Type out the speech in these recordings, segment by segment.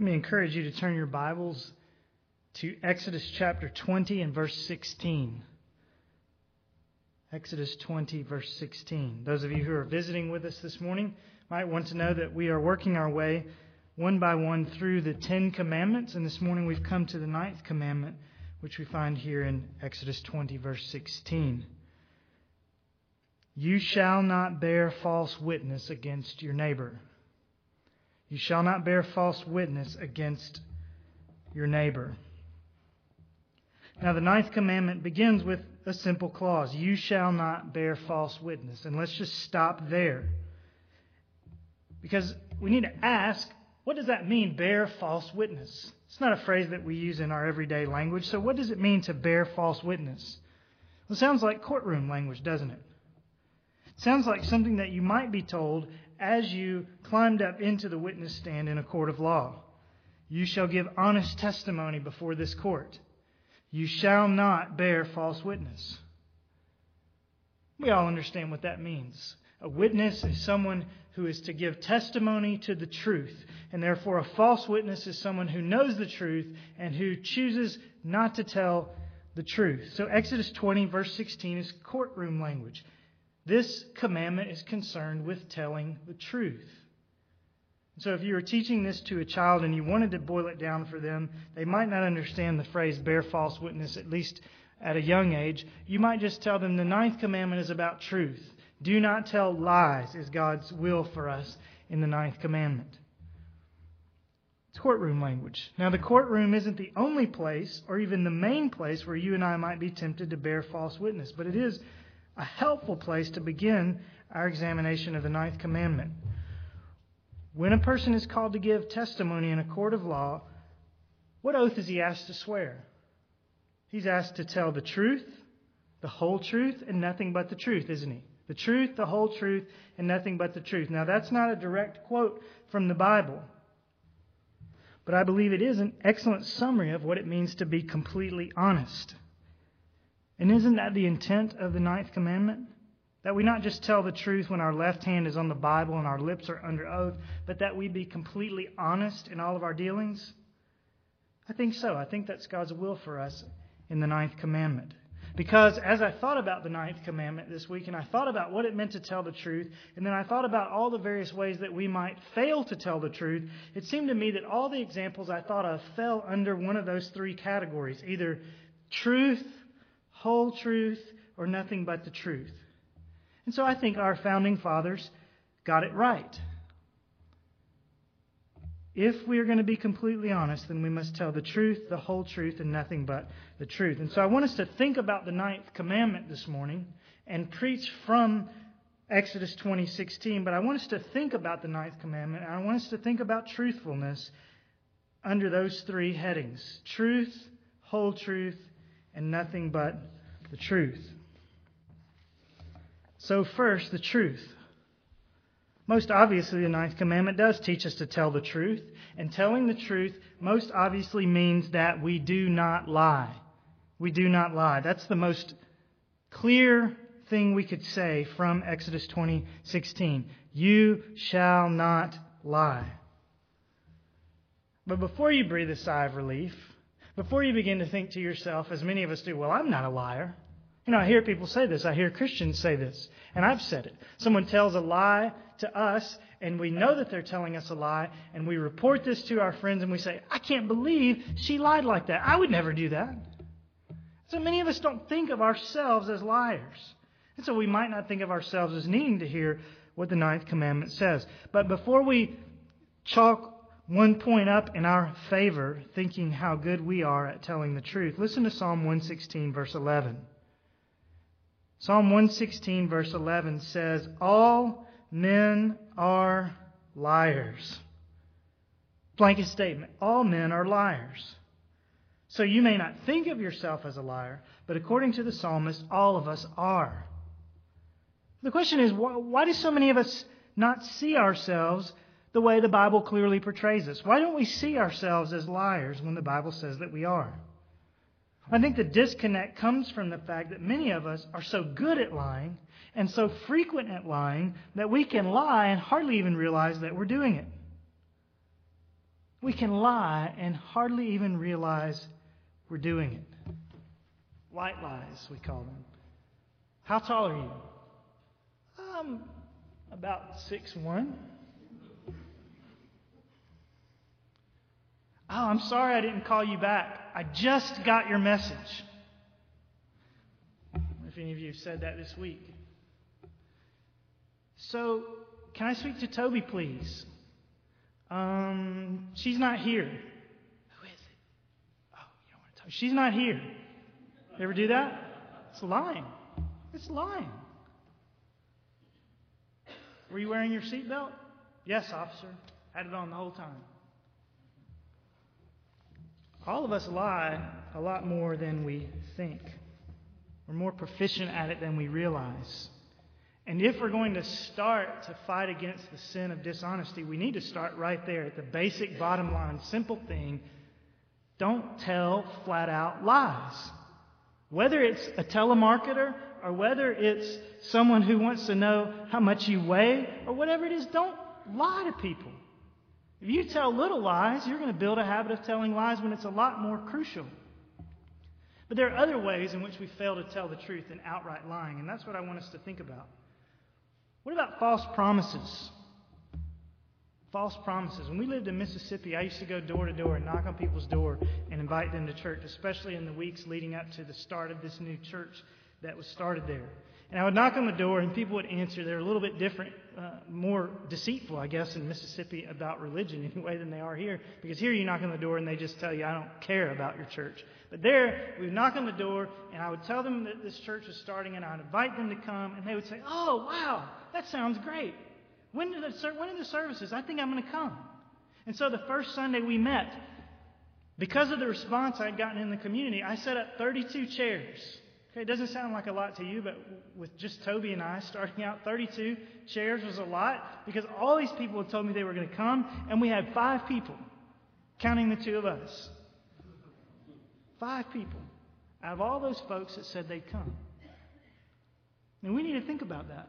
Let me encourage you to turn your Bibles to Exodus chapter 20 and verse 16. Exodus 20, verse 16. Those of you who are visiting with us this morning might want to know that we are working our way one by one through the Ten Commandments, and this morning we've come to the ninth commandment, which we find here in Exodus 20, verse 16. You shall not bear false witness against your neighbor. You shall not bear false witness against your neighbor. Now, the ninth commandment begins with a simple clause You shall not bear false witness. And let's just stop there. Because we need to ask what does that mean, bear false witness? It's not a phrase that we use in our everyday language. So, what does it mean to bear false witness? Well, it sounds like courtroom language, doesn't it? It sounds like something that you might be told as you climbed up into the witness stand in a court of law. You shall give honest testimony before this court. You shall not bear false witness. We all understand what that means. A witness is someone who is to give testimony to the truth, and therefore a false witness is someone who knows the truth and who chooses not to tell the truth. So Exodus 20, verse 16, is courtroom language. This commandment is concerned with telling the truth. So if you were teaching this to a child and you wanted to boil it down for them, they might not understand the phrase bear false witness, at least at a young age. You might just tell them the ninth commandment is about truth. Do not tell lies, is God's will for us in the ninth commandment. It's courtroom language. Now, the courtroom isn't the only place or even the main place where you and I might be tempted to bear false witness, but it is a helpful place to begin our examination of the ninth commandment. When a person is called to give testimony in a court of law, what oath is he asked to swear? He's asked to tell the truth, the whole truth, and nothing but the truth, isn't he? The truth, the whole truth, and nothing but the truth. Now, that's not a direct quote from the Bible, but I believe it is an excellent summary of what it means to be completely honest. And isn't that the intent of the ninth commandment? That we not just tell the truth when our left hand is on the Bible and our lips are under oath, but that we be completely honest in all of our dealings? I think so. I think that's God's will for us in the ninth commandment. Because as I thought about the ninth commandment this week, and I thought about what it meant to tell the truth, and then I thought about all the various ways that we might fail to tell the truth, it seemed to me that all the examples I thought of fell under one of those three categories either truth, whole truth, or nothing but the truth. And so I think our founding fathers got it right. If we are going to be completely honest, then we must tell the truth, the whole truth, and nothing but the truth. And so I want us to think about the ninth commandment this morning and preach from Exodus 20:16, but I want us to think about the ninth commandment, and I want us to think about truthfulness under those three headings: truth, whole truth, and nothing but the truth. So, first, the truth. Most obviously, the ninth commandment does teach us to tell the truth. And telling the truth most obviously means that we do not lie. We do not lie. That's the most clear thing we could say from Exodus 20:16. You shall not lie. But before you breathe a sigh of relief, before you begin to think to yourself, as many of us do, well, I'm not a liar. You know, I hear people say this. I hear Christians say this. And I've said it. Someone tells a lie to us, and we know that they're telling us a lie, and we report this to our friends, and we say, I can't believe she lied like that. I would never do that. So many of us don't think of ourselves as liars. And so we might not think of ourselves as needing to hear what the ninth commandment says. But before we chalk one point up in our favor, thinking how good we are at telling the truth. Listen to Psalm 116, verse 11. Psalm 116, verse 11 says, All men are liars. Blanket statement. All men are liars. So you may not think of yourself as a liar, but according to the psalmist, all of us are. The question is, why do so many of us not see ourselves the way the Bible clearly portrays us. Why don't we see ourselves as liars when the Bible says that we are? I think the disconnect comes from the fact that many of us are so good at lying and so frequent at lying that we can lie and hardly even realize that we're doing it. We can lie and hardly even realize we're doing it. White lies, we call them. How tall are you? I'm about six one. I'm sorry I didn't call you back. I just got your message. If any of you have said that this week. So, can I speak to Toby, please? Um, she's not here. Who is it? Oh, you don't want to tell. She's not here. You ever do that? It's lying. It's lying. Were you wearing your seatbelt? Yes, officer. Had it on the whole time. All of us lie a lot more than we think. We're more proficient at it than we realize. And if we're going to start to fight against the sin of dishonesty, we need to start right there at the basic bottom line, simple thing. Don't tell flat out lies. Whether it's a telemarketer or whether it's someone who wants to know how much you weigh or whatever it is, don't lie to people. If you tell little lies, you're going to build a habit of telling lies when it's a lot more crucial. But there are other ways in which we fail to tell the truth in outright lying, and that's what I want us to think about. What about false promises? False promises. When we lived in Mississippi, I used to go door to door and knock on people's door and invite them to church, especially in the weeks leading up to the start of this new church that was started there. And I would knock on the door, and people would answer. They're a little bit different, uh, more deceitful, I guess, in Mississippi about religion anyway than they are here. Because here you knock on the door and they just tell you, I don't care about your church. But there, we would knock on the door, and I would tell them that this church was starting, and I would invite them to come, and they would say, Oh, wow, that sounds great. When are the, when are the services? I think I'm going to come. And so the first Sunday we met, because of the response I'd gotten in the community, I set up 32 chairs. Okay, it doesn't sound like a lot to you, but with just Toby and I starting out, 32 chairs was a lot because all these people had told me they were going to come, and we had five people, counting the two of us. Five people out of all those folks that said they'd come. And we need to think about that.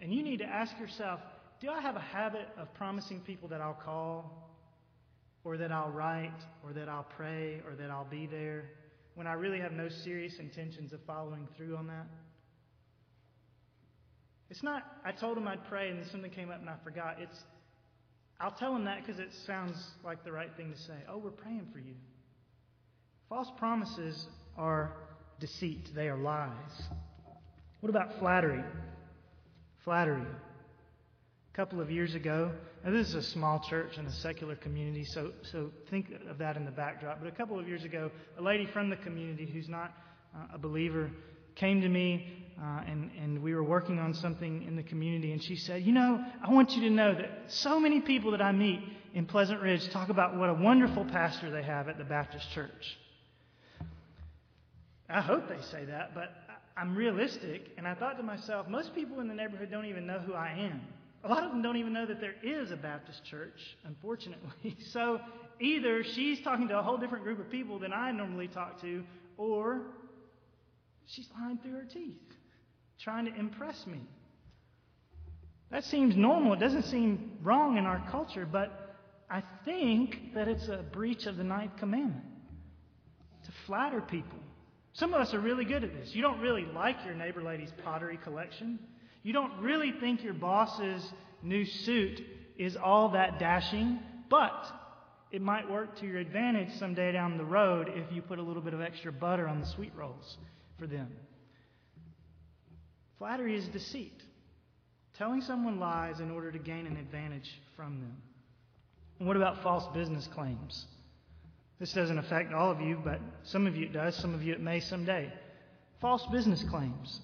And you need to ask yourself do I have a habit of promising people that I'll call, or that I'll write, or that I'll pray, or that I'll be there, when I really have no serious intentions of following through on that? It's not, I told him I'd pray and then something came up and I forgot. It's, I'll tell him that because it sounds like the right thing to say. Oh, we're praying for you. False promises are deceit, they are lies. What about flattery? Flattery. A couple of years ago, this is a small church in a secular community, so, so think of that in the backdrop. But a couple of years ago, a lady from the community who's not uh, a believer came to me, uh, and, and we were working on something in the community, and she said, You know, I want you to know that so many people that I meet in Pleasant Ridge talk about what a wonderful pastor they have at the Baptist church. I hope they say that, but I'm realistic, and I thought to myself, most people in the neighborhood don't even know who I am. A lot of them don't even know that there is a Baptist church, unfortunately. So either she's talking to a whole different group of people than I normally talk to, or she's lying through her teeth, trying to impress me. That seems normal. It doesn't seem wrong in our culture, but I think that it's a breach of the ninth commandment to flatter people. Some of us are really good at this. You don't really like your neighbor lady's pottery collection. You don't really think your boss's new suit is all that dashing, but it might work to your advantage someday down the road if you put a little bit of extra butter on the sweet rolls for them. Flattery is deceit, telling someone lies in order to gain an advantage from them. And what about false business claims? This doesn't affect all of you, but some of you it does. Some of you it may someday. False business claims.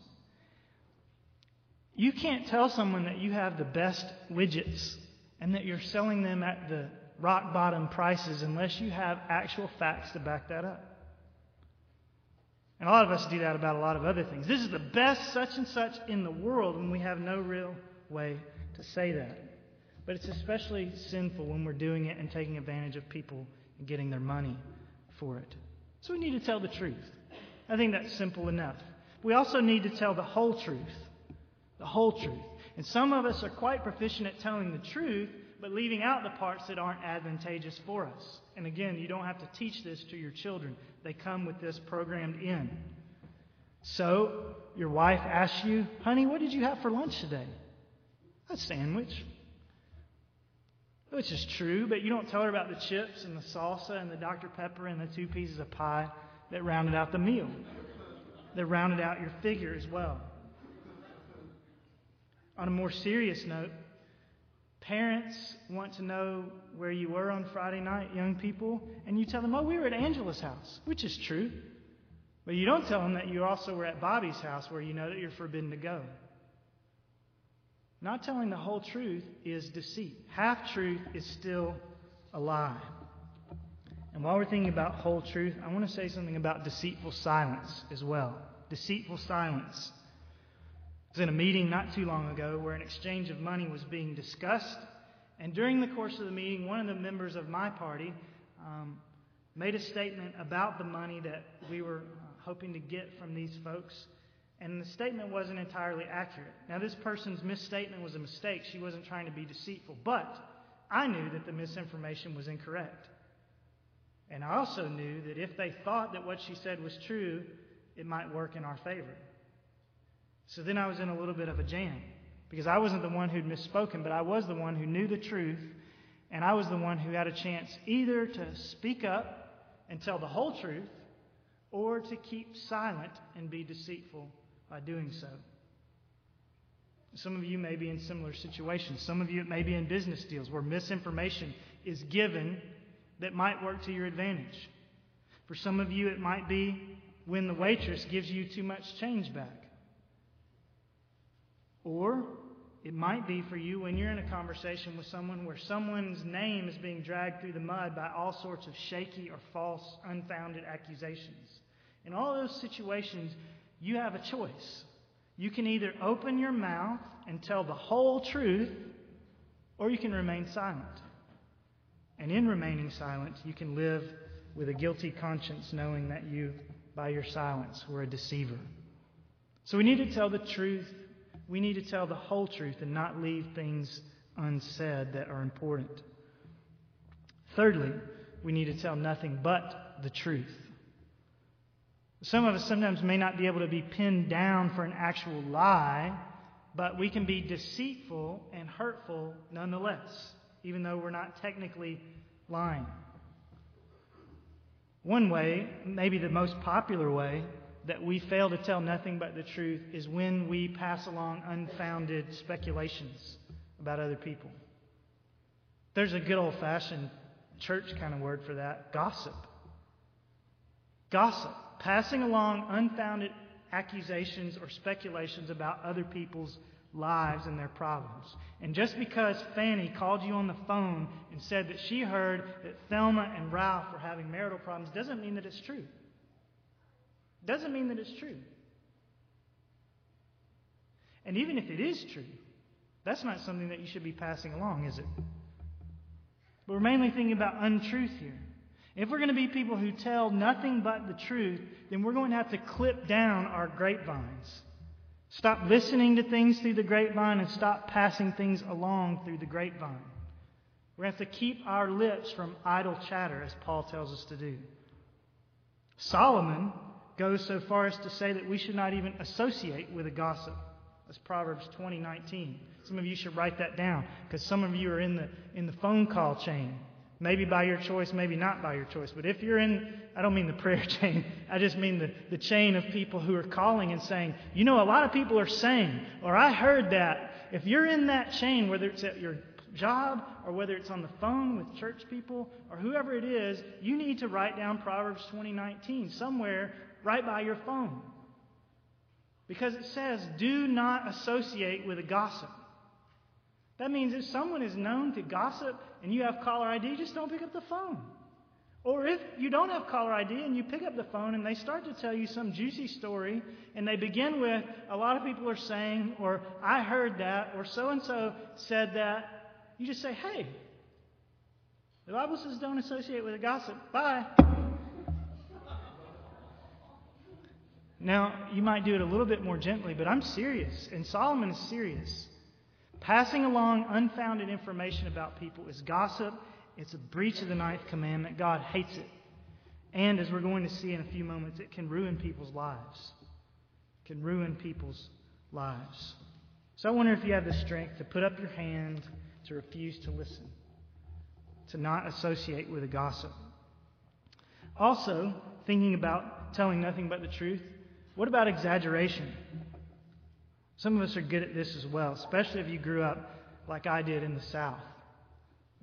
You can't tell someone that you have the best widgets and that you're selling them at the rock bottom prices unless you have actual facts to back that up. And a lot of us do that about a lot of other things. This is the best such and such in the world when we have no real way to say that. But it's especially sinful when we're doing it and taking advantage of people and getting their money for it. So we need to tell the truth. I think that's simple enough. We also need to tell the whole truth. The whole truth. And some of us are quite proficient at telling the truth, but leaving out the parts that aren't advantageous for us. And again, you don't have to teach this to your children, they come with this programmed in. So, your wife asks you, honey, what did you have for lunch today? A sandwich. Which is true, but you don't tell her about the chips and the salsa and the Dr. Pepper and the two pieces of pie that rounded out the meal, that rounded out your figure as well. On a more serious note, parents want to know where you were on Friday night, young people, and you tell them, oh, we were at Angela's house, which is true. But you don't tell them that you also were at Bobby's house where you know that you're forbidden to go. Not telling the whole truth is deceit. Half truth is still a lie. And while we're thinking about whole truth, I want to say something about deceitful silence as well. Deceitful silence. I was in a meeting not too long ago where an exchange of money was being discussed. And during the course of the meeting, one of the members of my party um, made a statement about the money that we were uh, hoping to get from these folks and the statement wasn't entirely accurate. Now, this person's misstatement was a mistake. She wasn't trying to be deceitful. But I knew that the misinformation was incorrect. And I also knew that if they thought that what she said was true, it might work in our favor. So then I was in a little bit of a jam because I wasn't the one who'd misspoken, but I was the one who knew the truth, and I was the one who had a chance either to speak up and tell the whole truth or to keep silent and be deceitful by doing so. Some of you may be in similar situations. Some of you may be in business deals where misinformation is given that might work to your advantage. For some of you, it might be when the waitress gives you too much change back. Or it might be for you when you're in a conversation with someone where someone's name is being dragged through the mud by all sorts of shaky or false, unfounded accusations. In all those situations, you have a choice. You can either open your mouth and tell the whole truth, or you can remain silent. And in remaining silent, you can live with a guilty conscience, knowing that you, by your silence, were a deceiver. So we need to tell the truth. We need to tell the whole truth and not leave things unsaid that are important. Thirdly, we need to tell nothing but the truth. Some of us sometimes may not be able to be pinned down for an actual lie, but we can be deceitful and hurtful nonetheless, even though we're not technically lying. One way, maybe the most popular way, that we fail to tell nothing but the truth is when we pass along unfounded speculations about other people. There's a good old fashioned church kind of word for that gossip. Gossip passing along unfounded accusations or speculations about other people's lives and their problems. And just because Fanny called you on the phone and said that she heard that Thelma and Ralph were having marital problems doesn't mean that it's true. Doesn't mean that it's true. And even if it is true, that's not something that you should be passing along, is it? But we're mainly thinking about untruth here. If we're going to be people who tell nothing but the truth, then we're going to have to clip down our grapevines. Stop listening to things through the grapevine and stop passing things along through the grapevine. We're going to have to keep our lips from idle chatter, as Paul tells us to do. Solomon goes so far as to say that we should not even associate with a gossip. That's Proverbs 20:19. Some of you should write that down because some of you are in the in the phone call chain. Maybe by your choice, maybe not by your choice. But if you're in, I don't mean the prayer chain, I just mean the, the chain of people who are calling and saying, you know, a lot of people are saying, or I heard that. If you're in that chain, whether it's at your job or whether it's on the phone with church people or whoever it is, you need to write down Proverbs 2019 somewhere right by your phone. Because it says, do not associate with a gossip. That means if someone is known to gossip and you have caller ID, just don't pick up the phone. Or if you don't have caller ID and you pick up the phone and they start to tell you some juicy story and they begin with, a lot of people are saying, or I heard that, or so and so said that, you just say, hey, the Bible says don't associate with a gossip. Bye. Now, you might do it a little bit more gently, but I'm serious, and Solomon is serious. Passing along unfounded information about people is gossip. It's a breach of the ninth commandment. God hates it. And as we're going to see in a few moments, it can ruin people's lives. It can ruin people's lives. So I wonder if you have the strength to put up your hand, to refuse to listen, to not associate with a gossip. Also, thinking about telling nothing but the truth, what about exaggeration? Some of us are good at this as well, especially if you grew up like I did in the South.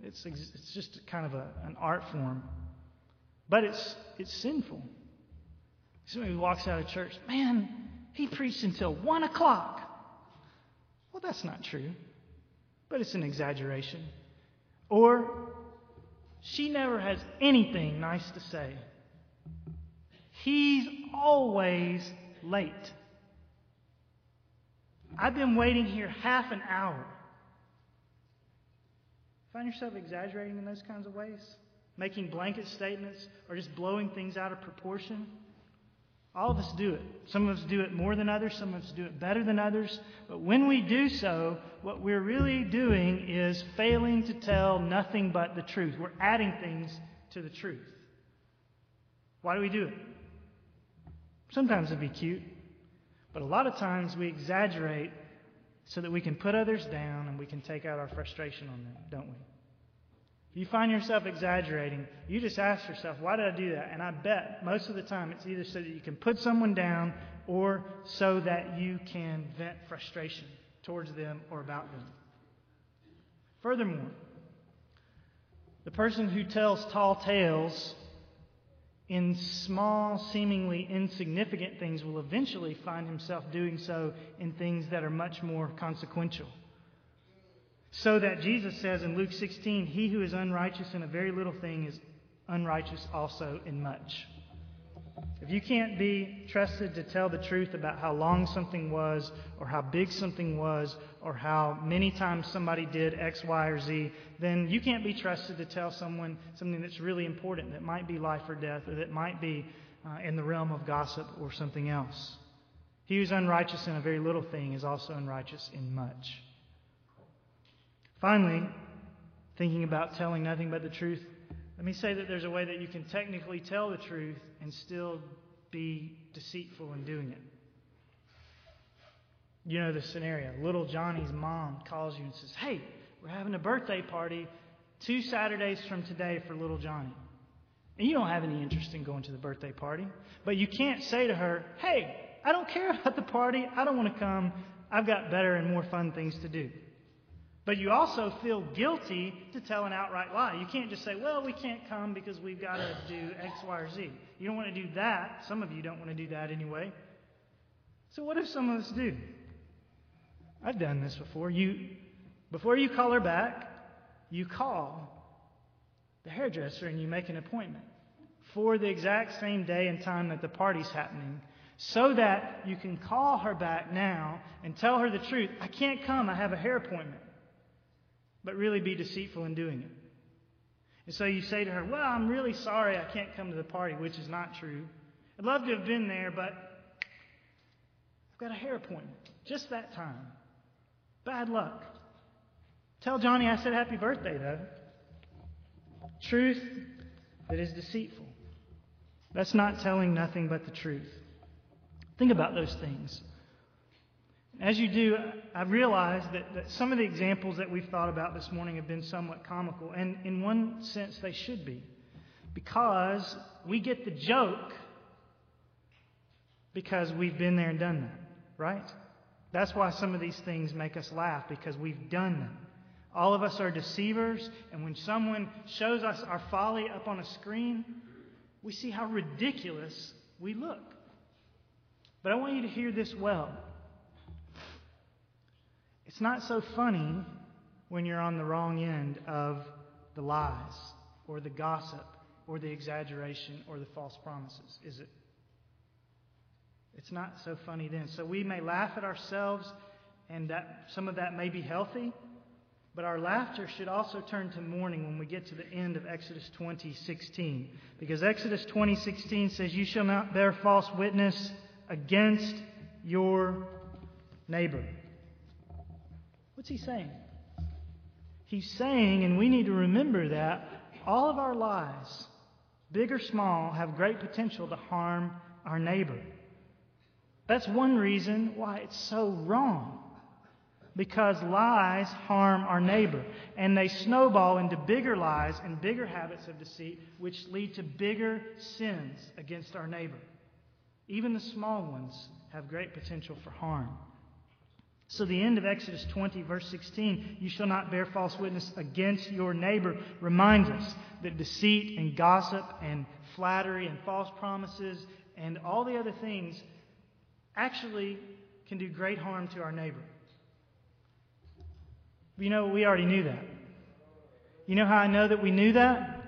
It's, it's just kind of a, an art form. But it's, it's sinful. Somebody walks out of church, man, he preached until 1 o'clock. Well, that's not true, but it's an exaggeration. Or, she never has anything nice to say. He's always late. I've been waiting here half an hour. Find yourself exaggerating in those kinds of ways? Making blanket statements or just blowing things out of proportion? All of us do it. Some of us do it more than others, some of us do it better than others. But when we do so, what we're really doing is failing to tell nothing but the truth. We're adding things to the truth. Why do we do it? Sometimes it'd be cute, but a lot of times we exaggerate so that we can put others down and we can take out our frustration on them, don't we? If you find yourself exaggerating, you just ask yourself, why did I do that? And I bet most of the time it's either so that you can put someone down or so that you can vent frustration towards them or about them. Furthermore, the person who tells tall tales in small, seemingly insignificant things will eventually find himself doing so in things that are much more consequential. So that Jesus says in Luke 16, He who is unrighteous in a very little thing is unrighteous also in much. If you can't be trusted to tell the truth about how long something was, or how big something was, or how many times somebody did X, Y, or Z, then you can't be trusted to tell someone something that's really important, that might be life or death, or that might be uh, in the realm of gossip or something else. He who's unrighteous in a very little thing is also unrighteous in much. Finally, thinking about telling nothing but the truth, let me say that there's a way that you can technically tell the truth and still be deceitful in doing it. You know the scenario. Little Johnny's mom calls you and says, Hey, we're having a birthday party two Saturdays from today for little Johnny. And you don't have any interest in going to the birthday party. But you can't say to her, Hey, I don't care about the party. I don't want to come. I've got better and more fun things to do. But you also feel guilty to tell an outright lie. You can't just say, well, we can't come because we've got to do X, Y, or Z. You don't want to do that. Some of you don't want to do that anyway. So what if some of us do? I've done this before. You, before you call her back, you call the hairdresser and you make an appointment for the exact same day and time that the party's happening so that you can call her back now and tell her the truth. I can't come. I have a hair appointment but really be deceitful in doing it. And so you say to her, Well, I'm really sorry I can't come to the party, which is not true. I'd love to have been there, but I've got a hair appointment just that time. Bad luck. Tell Johnny I said happy birthday, though. Truth that is deceitful. That's not telling nothing but the truth. Think about those things. As you do, I realize that, that some of the examples that we've thought about this morning have been somewhat comical, and in one sense, they should be. Because we get the joke because we've been there and done that, right? That's why some of these things make us laugh, because we've done them. All of us are deceivers, and when someone shows us our folly up on a screen, we see how ridiculous we look. But I want you to hear this well. It's not so funny when you're on the wrong end of the lies or the gossip or the exaggeration or the false promises, is it? It's not so funny then. So we may laugh at ourselves, and that some of that may be healthy, but our laughter should also turn to mourning when we get to the end of Exodus 20:16, because Exodus 20:16 says, "You shall not bear false witness against your neighbor." What's he saying? He's saying, and we need to remember that all of our lies, big or small, have great potential to harm our neighbor. That's one reason why it's so wrong. Because lies harm our neighbor, and they snowball into bigger lies and bigger habits of deceit, which lead to bigger sins against our neighbor. Even the small ones have great potential for harm. So, the end of Exodus 20, verse 16, you shall not bear false witness against your neighbor, reminds us that deceit and gossip and flattery and false promises and all the other things actually can do great harm to our neighbor. You know, we already knew that. You know how I know that we knew that?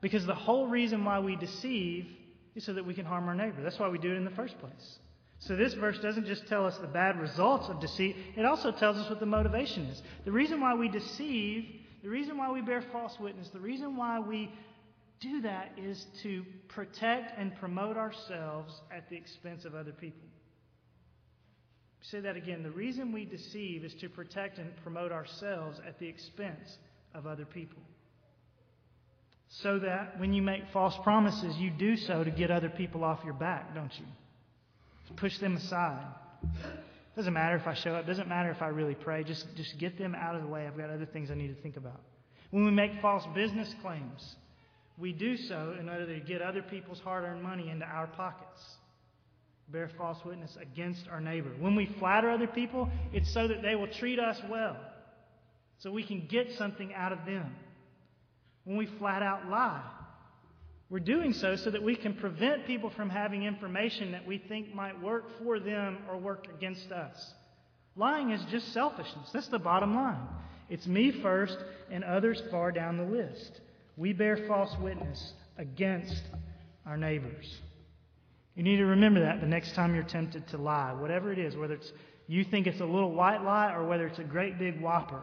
Because the whole reason why we deceive is so that we can harm our neighbor. That's why we do it in the first place. So this verse doesn't just tell us the bad results of deceit, it also tells us what the motivation is. The reason why we deceive, the reason why we bear false witness, the reason why we do that is to protect and promote ourselves at the expense of other people. Say that again. The reason we deceive is to protect and promote ourselves at the expense of other people. So that when you make false promises, you do so to get other people off your back, don't you? Push them aside. Doesn't matter if I show up. Doesn't matter if I really pray. Just, just get them out of the way. I've got other things I need to think about. When we make false business claims, we do so in order to get other people's hard earned money into our pockets. Bear false witness against our neighbor. When we flatter other people, it's so that they will treat us well, so we can get something out of them. When we flat out lie, we're doing so so that we can prevent people from having information that we think might work for them or work against us. Lying is just selfishness. That's the bottom line. It's me first and others far down the list. We bear false witness against our neighbors. You need to remember that the next time you're tempted to lie, whatever it is, whether it's you think it's a little white lie or whether it's a great big whopper.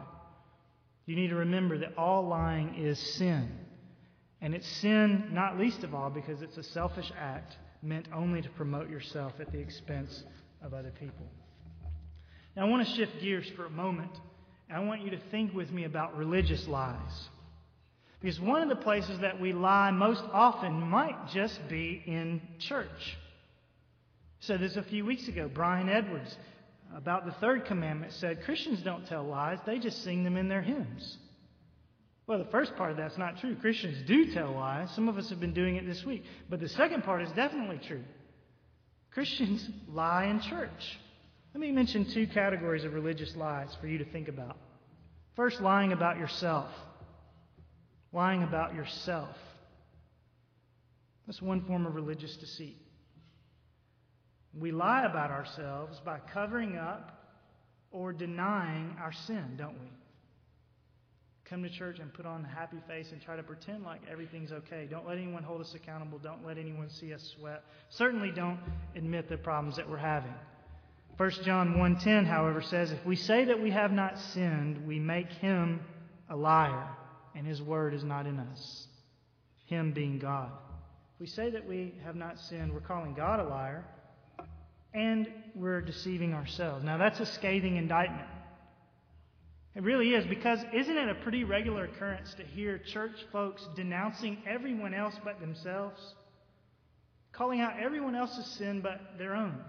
You need to remember that all lying is sin. And it's sin, not least of all, because it's a selfish act meant only to promote yourself at the expense of other people. Now, I want to shift gears for a moment. I want you to think with me about religious lies. Because one of the places that we lie most often might just be in church. So this a few weeks ago. Brian Edwards, about the third commandment, said Christians don't tell lies, they just sing them in their hymns. Well, the first part of that's not true. Christians do tell lies. Some of us have been doing it this week. But the second part is definitely true. Christians lie in church. Let me mention two categories of religious lies for you to think about. First, lying about yourself. Lying about yourself. That's one form of religious deceit. We lie about ourselves by covering up or denying our sin, don't we? Come to church and put on a happy face and try to pretend like everything's okay. Don't let anyone hold us accountable. Don't let anyone see us sweat. Certainly don't admit the problems that we're having. 1 John 1:10 however says if we say that we have not sinned, we make him a liar and his word is not in us. Him being God. If we say that we have not sinned, we're calling God a liar and we're deceiving ourselves. Now that's a scathing indictment. It really is, because isn't it a pretty regular occurrence to hear church folks denouncing everyone else but themselves? Calling out everyone else's sin but their own.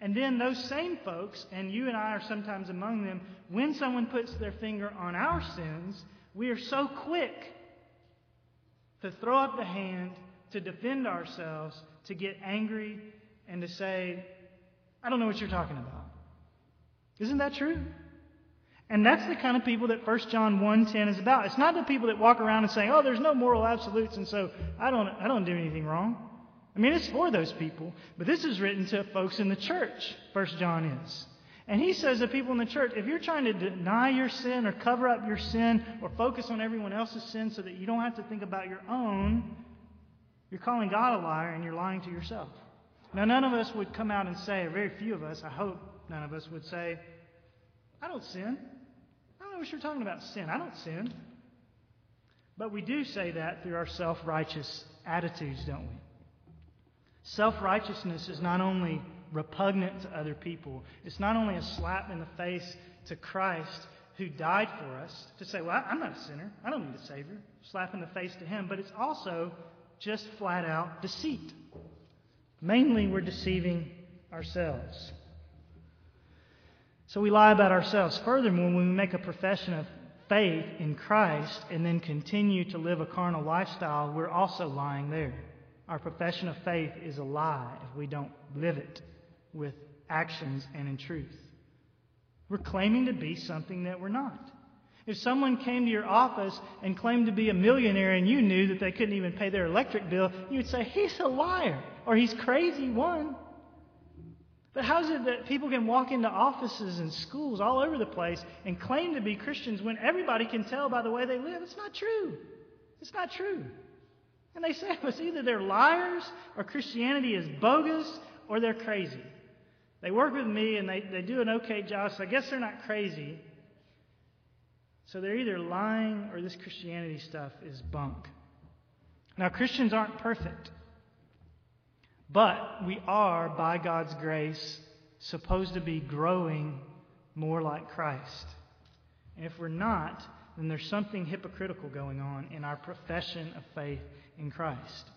And then those same folks, and you and I are sometimes among them, when someone puts their finger on our sins, we are so quick to throw up the hand, to defend ourselves, to get angry, and to say, I don't know what you're talking about. Isn't that true? And that's the kind of people that 1 John 1:10 is about. It's not the people that walk around and say, "Oh, there's no moral absolutes, and so I don't I don't do anything wrong." I mean, it's for those people, but this is written to folks in the church. 1 John is. And he says to people in the church, if you're trying to deny your sin or cover up your sin or focus on everyone else's sin so that you don't have to think about your own, you're calling God a liar and you're lying to yourself. Now, none of us would come out and say, or very few of us, I hope none of us would say, I don't sin know what you're talking about sin. I don't sin. But we do say that through our self righteous attitudes, don't we? Self righteousness is not only repugnant to other people, it's not only a slap in the face to Christ who died for us, to say, well, I'm not a sinner. I don't need a Savior. Slap in the face to him. But it's also just flat out deceit. Mainly, we're deceiving ourselves. So we lie about ourselves. Furthermore, when we make a profession of faith in Christ and then continue to live a carnal lifestyle, we're also lying there. Our profession of faith is a lie if we don't live it with actions and in truth. We're claiming to be something that we're not. If someone came to your office and claimed to be a millionaire and you knew that they couldn't even pay their electric bill, you would say, he's a liar or he's crazy, one. But how is it that people can walk into offices and schools all over the place and claim to be Christians when everybody can tell by the way they live? It's not true. It's not true. And they say it's either they're liars or Christianity is bogus or they're crazy. They work with me and they, they do an okay job, so I guess they're not crazy. So they're either lying or this Christianity stuff is bunk. Now, Christians aren't perfect. But we are, by God's grace, supposed to be growing more like Christ. And if we're not, then there's something hypocritical going on in our profession of faith in Christ.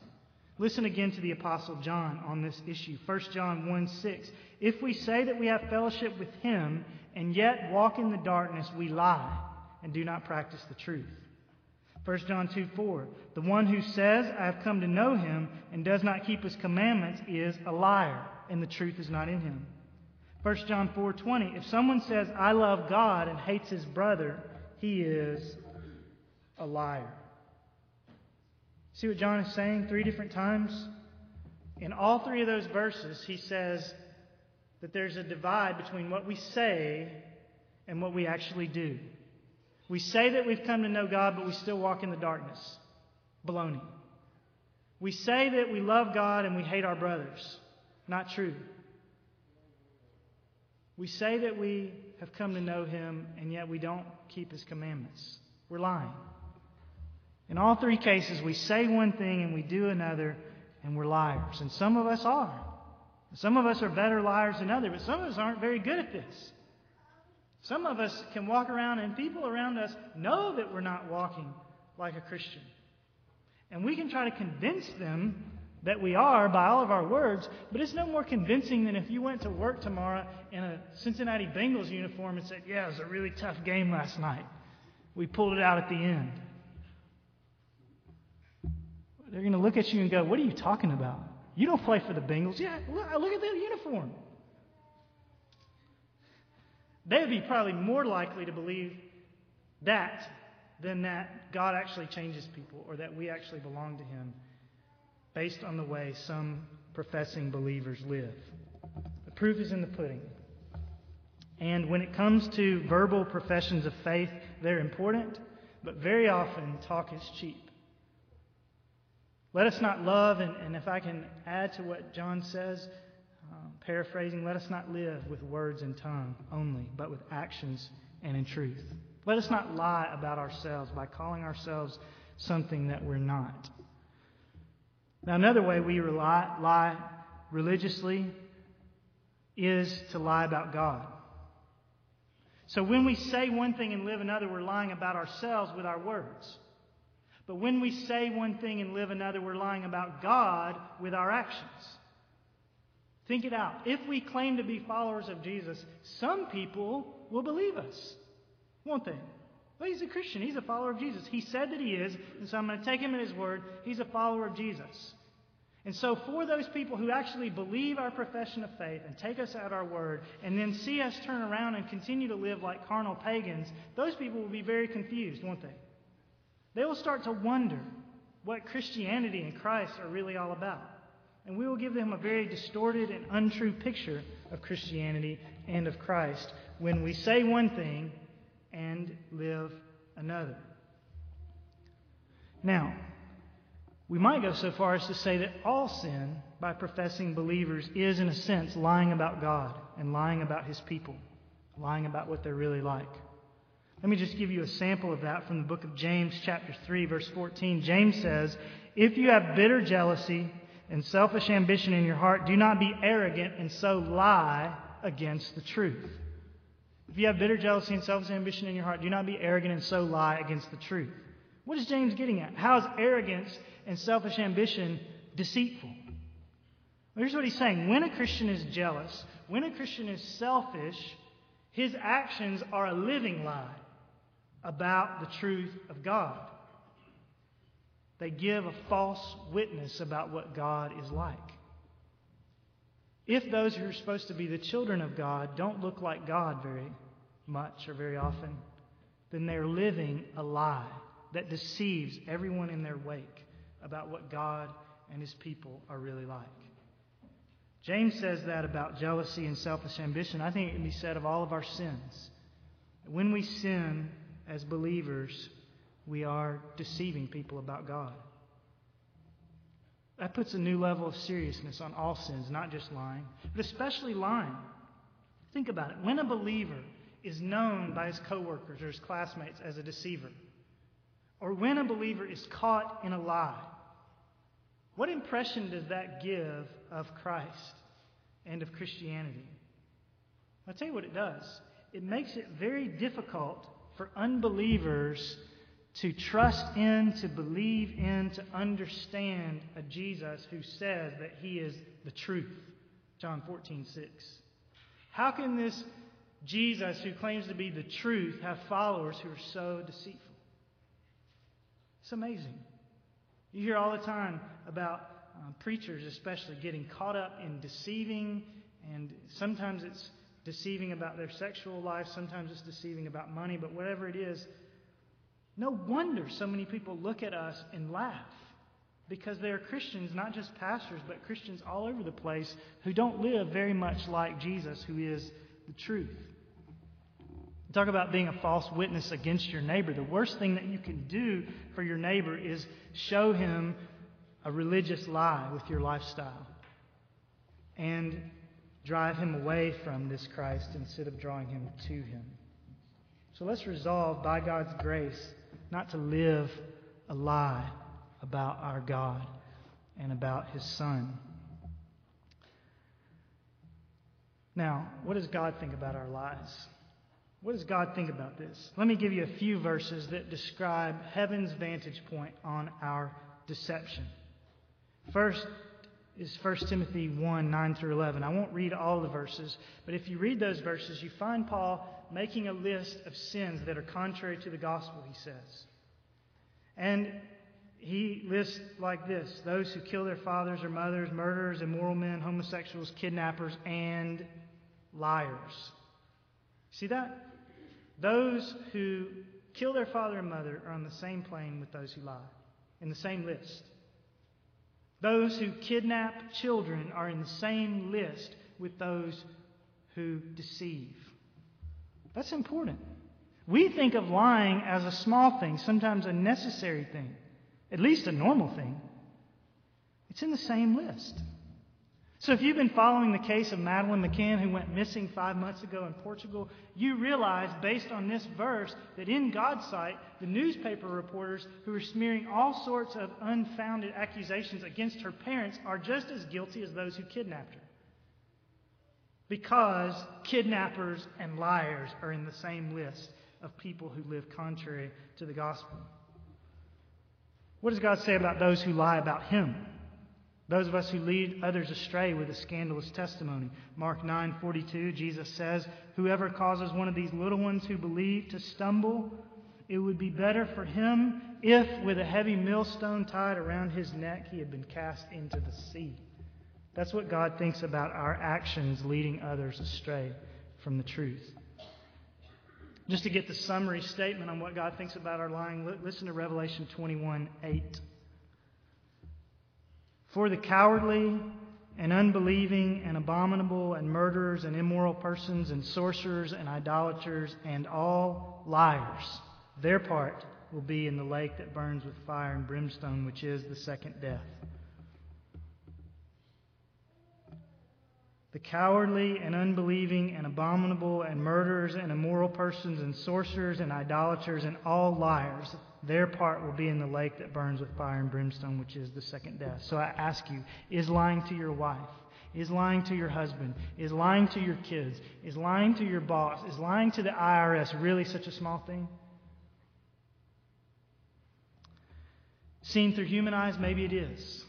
Listen again to the Apostle John on this issue. 1 John 1 6. If we say that we have fellowship with him and yet walk in the darkness, we lie and do not practice the truth. 1 John 2 4. The one who says, I have come to know him, and does not keep his commandments is a liar, and the truth is not in him. 1 John 4 20. If someone says, I love God, and hates his brother, he is a liar. See what John is saying three different times? In all three of those verses, he says that there's a divide between what we say and what we actually do. We say that we've come to know God, but we still walk in the darkness. Baloney. We say that we love God and we hate our brothers. Not true. We say that we have come to know Him, and yet we don't keep His commandments. We're lying. In all three cases, we say one thing and we do another, and we're liars. And some of us are. Some of us are better liars than others, but some of us aren't very good at this. Some of us can walk around and people around us know that we're not walking like a Christian. And we can try to convince them that we are by all of our words, but it's no more convincing than if you went to work tomorrow in a Cincinnati Bengals uniform and said, Yeah, it was a really tough game last night. We pulled it out at the end. They're going to look at you and go, What are you talking about? You don't play for the Bengals. Yeah, look, look at that uniform they would be probably more likely to believe that than that God actually changes people or that we actually belong to Him based on the way some professing believers live. The proof is in the pudding. And when it comes to verbal professions of faith, they're important, but very often talk is cheap. Let us not love, and, and if I can add to what John says, paraphrasing, let us not live with words and tongue only, but with actions and in truth. Let us not lie about ourselves by calling ourselves something that we're not. Now, another way we rely, lie religiously is to lie about God. So when we say one thing and live another, we're lying about ourselves with our words. But when we say one thing and live another, we're lying about God with our actions. Think it out. If we claim to be followers of Jesus, some people will believe us, won't they? Well, he's a Christian. He's a follower of Jesus. He said that he is, and so I'm going to take him at his word. He's a follower of Jesus. And so, for those people who actually believe our profession of faith and take us at our word, and then see us turn around and continue to live like carnal pagans, those people will be very confused, won't they? They will start to wonder what Christianity and Christ are really all about. And we will give them a very distorted and untrue picture of Christianity and of Christ when we say one thing and live another. Now, we might go so far as to say that all sin by professing believers is, in a sense, lying about God and lying about His people, lying about what they're really like. Let me just give you a sample of that from the book of James, chapter 3, verse 14. James says, If you have bitter jealousy and selfish ambition in your heart, do not be arrogant and so lie against the truth. If you have bitter jealousy and selfish ambition in your heart, do not be arrogant and so lie against the truth. What is James getting at? How is arrogance and selfish ambition deceitful? Well, here's what he's saying. When a Christian is jealous, when a Christian is selfish, his actions are a living lie about the truth of God. They give a false witness about what God is like. If those who are supposed to be the children of God don't look like God very much or very often, then they're living a lie that deceives everyone in their wake about what God and his people are really like. James says that about jealousy and selfish ambition. I think it can be said of all of our sins. When we sin as believers, we are deceiving people about God. That puts a new level of seriousness on all sins, not just lying, but especially lying. Think about it. When a believer is known by his coworkers or his classmates as a deceiver, or when a believer is caught in a lie, what impression does that give of Christ and of Christianity? I'll tell you what it does. It makes it very difficult for unbelievers to trust in, to believe in, to understand a Jesus who says that he is the truth. John 14, 6. How can this Jesus who claims to be the truth have followers who are so deceitful? It's amazing. You hear all the time about uh, preachers, especially, getting caught up in deceiving, and sometimes it's deceiving about their sexual life, sometimes it's deceiving about money, but whatever it is, no wonder so many people look at us and laugh because they are Christians, not just pastors, but Christians all over the place who don't live very much like Jesus, who is the truth. Talk about being a false witness against your neighbor. The worst thing that you can do for your neighbor is show him a religious lie with your lifestyle and drive him away from this Christ instead of drawing him to him. So let's resolve by God's grace not to live a lie about our God and about His Son. Now, what does God think about our lies? What does God think about this? Let me give you a few verses that describe heaven's vantage point on our deception. First is 1 Timothy 1 9 through 11. I won't read all the verses, but if you read those verses, you find Paul making a list of sins that are contrary to the gospel, he says. And he lists like this those who kill their fathers or mothers, murderers, immoral men, homosexuals, kidnappers, and liars. See that? Those who kill their father and mother are on the same plane with those who lie, in the same list. Those who kidnap children are in the same list with those who deceive. That's important. We think of lying as a small thing, sometimes a necessary thing, at least a normal thing. It's in the same list. So, if you've been following the case of Madeleine McCann, who went missing five months ago in Portugal, you realize, based on this verse, that in God's sight, the newspaper reporters who are smearing all sorts of unfounded accusations against her parents are just as guilty as those who kidnapped her. Because kidnappers and liars are in the same list of people who live contrary to the gospel. What does God say about those who lie about Him? Those of us who lead others astray with a scandalous testimony. Mark 9:42 Jesus says, "Whoever causes one of these little ones who believe to stumble, it would be better for him if with a heavy millstone tied around his neck he had been cast into the sea." That's what God thinks about our actions leading others astray from the truth. Just to get the summary statement on what God thinks about our lying, listen to Revelation 21 8. For the cowardly and unbelieving and abominable and murderers and immoral persons and sorcerers and idolaters and all liars, their part will be in the lake that burns with fire and brimstone, which is the second death. The cowardly and unbelieving and abominable and murderers and immoral persons and sorcerers and idolaters and all liars, their part will be in the lake that burns with fire and brimstone, which is the second death. So I ask you, is lying to your wife, is lying to your husband, is lying to your kids, is lying to your boss, is lying to the IRS really such a small thing? Seen through human eyes, maybe it is.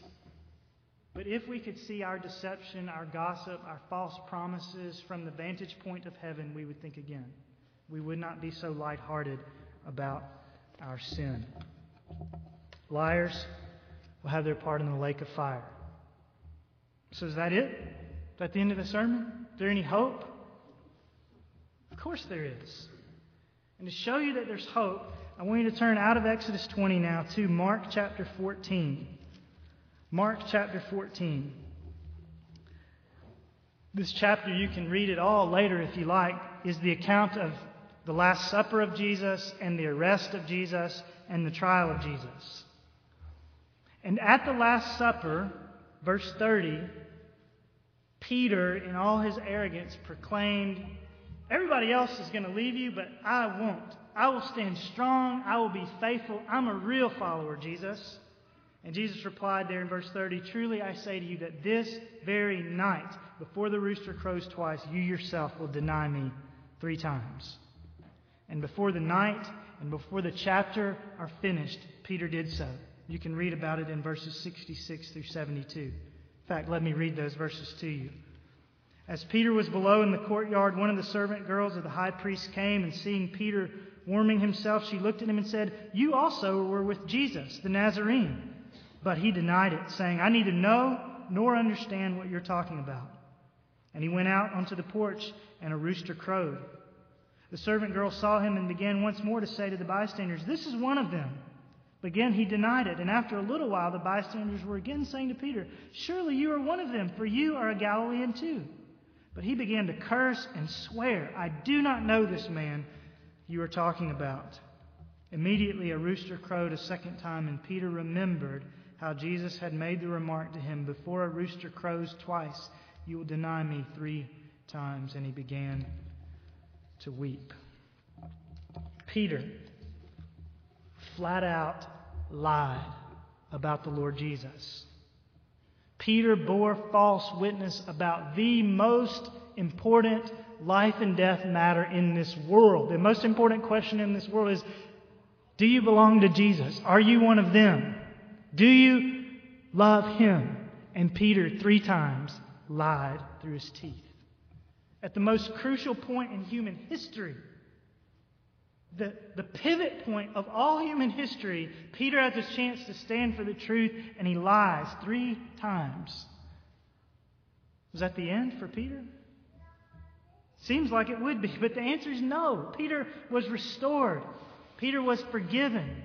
But if we could see our deception, our gossip, our false promises from the vantage point of heaven, we would think again. We would not be so lighthearted about our sin. Liars will have their part in the lake of fire. So, is that it? Is that the end of the sermon? Is there any hope? Of course, there is. And to show you that there's hope, I want you to turn out of Exodus 20 now to Mark chapter 14. Mark chapter 14. This chapter, you can read it all later if you like, is the account of the Last Supper of Jesus and the arrest of Jesus and the trial of Jesus. And at the Last Supper, verse 30, Peter, in all his arrogance, proclaimed, Everybody else is going to leave you, but I won't. I will stand strong. I will be faithful. I'm a real follower, Jesus. And Jesus replied there in verse 30 Truly I say to you that this very night, before the rooster crows twice, you yourself will deny me three times. And before the night and before the chapter are finished, Peter did so. You can read about it in verses 66 through 72. In fact, let me read those verses to you. As Peter was below in the courtyard, one of the servant girls of the high priest came, and seeing Peter warming himself, she looked at him and said, You also were with Jesus, the Nazarene. But he denied it, saying, I neither know nor understand what you're talking about. And he went out onto the porch, and a rooster crowed. The servant girl saw him and began once more to say to the bystanders, This is one of them. But again he denied it. And after a little while, the bystanders were again saying to Peter, Surely you are one of them, for you are a Galilean too. But he began to curse and swear, I do not know this man you are talking about. Immediately a rooster crowed a second time, and Peter remembered how Jesus had made the remark to him, Before a rooster crows twice, you will deny me three times. And he began to weep. Peter flat out lied about the Lord Jesus. Peter bore false witness about the most important life and death matter in this world. The most important question in this world is Do you belong to Jesus? Are you one of them? Do you love him? And Peter, three times, lied through his teeth. At the most crucial point in human history, the, the pivot point of all human history, Peter has a chance to stand for the truth, and he lies three times. Was that the end for Peter? Seems like it would be, but the answer is no. Peter was restored, Peter was forgiven.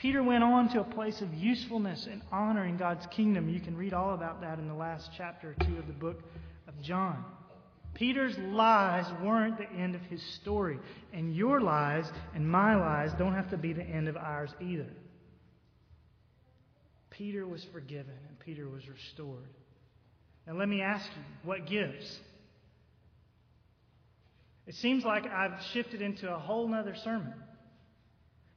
Peter went on to a place of usefulness and honor in God's kingdom. You can read all about that in the last chapter or two of the book of John. Peter's lies weren't the end of his story, and your lies and my lies don't have to be the end of ours either. Peter was forgiven and Peter was restored. Now, let me ask you what gives? It seems like I've shifted into a whole other sermon.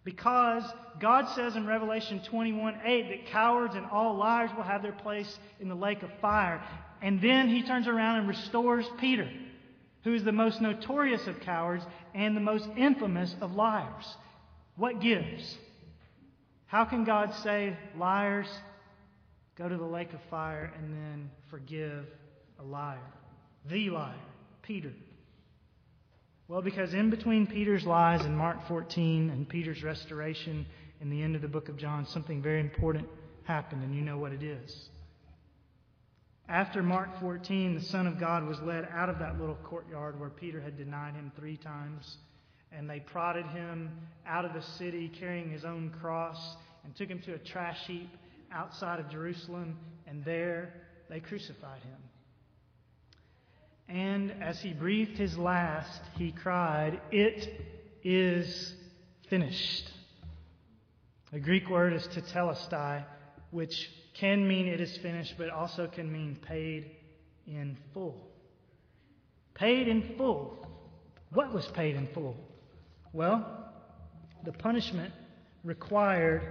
Because God says in Revelation 21 8 that cowards and all liars will have their place in the lake of fire. And then he turns around and restores Peter, who is the most notorious of cowards and the most infamous of liars. What gives? How can God say, liars, go to the lake of fire and then forgive a liar? The liar, Peter. Well, because in between Peter's lies in Mark 14 and Peter's restoration in the end of the book of John, something very important happened, and you know what it is. After Mark 14, the Son of God was led out of that little courtyard where Peter had denied him three times, and they prodded him out of the city carrying his own cross and took him to a trash heap outside of Jerusalem, and there they crucified him. And as he breathed his last, he cried, It is finished. The Greek word is tetelestai, which can mean it is finished, but also can mean paid in full. Paid in full. What was paid in full? Well, the punishment required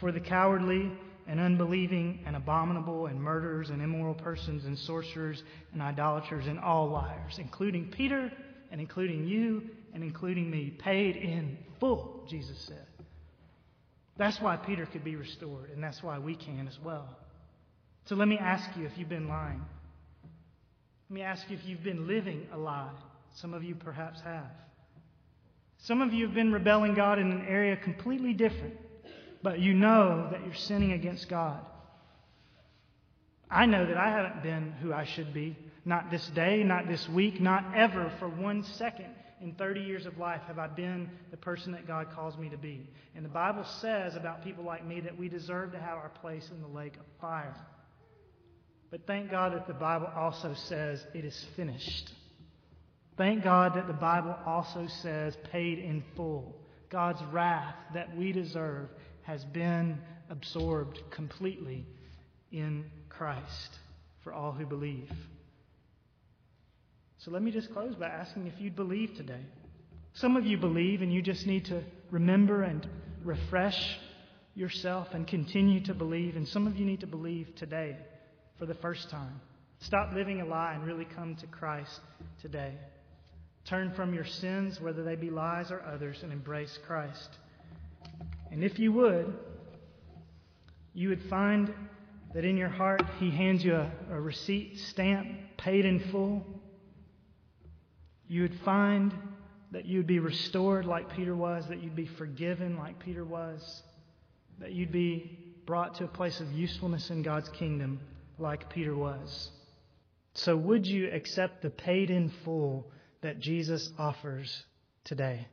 for the cowardly and unbelieving and abominable and murderers and immoral persons and sorcerers and idolaters and all liars, including Peter and including you and including me, paid in full, Jesus said. That's why Peter could be restored, and that's why we can as well. So let me ask you if you've been lying. Let me ask you if you've been living a lie. Some of you perhaps have. Some of you have been rebelling God in an area completely different, but you know that you're sinning against God. I know that I haven't been who I should be. Not this day, not this week, not ever for one second in 30 years of life have I been the person that God calls me to be. And the Bible says about people like me that we deserve to have our place in the lake of fire. But thank God that the Bible also says it is finished. Thank God that the Bible also says paid in full. God's wrath that we deserve has been absorbed completely in Christ for all who believe. So let me just close by asking if you'd believe today. Some of you believe and you just need to remember and refresh yourself and continue to believe. And some of you need to believe today for the first time. Stop living a lie and really come to Christ today. Turn from your sins, whether they be lies or others, and embrace Christ. And if you would, you would find that in your heart He hands you a, a receipt stamp paid in full. You would find that you'd be restored like Peter was, that you'd be forgiven like Peter was, that you'd be brought to a place of usefulness in God's kingdom like Peter was. So, would you accept the paid in full that Jesus offers today?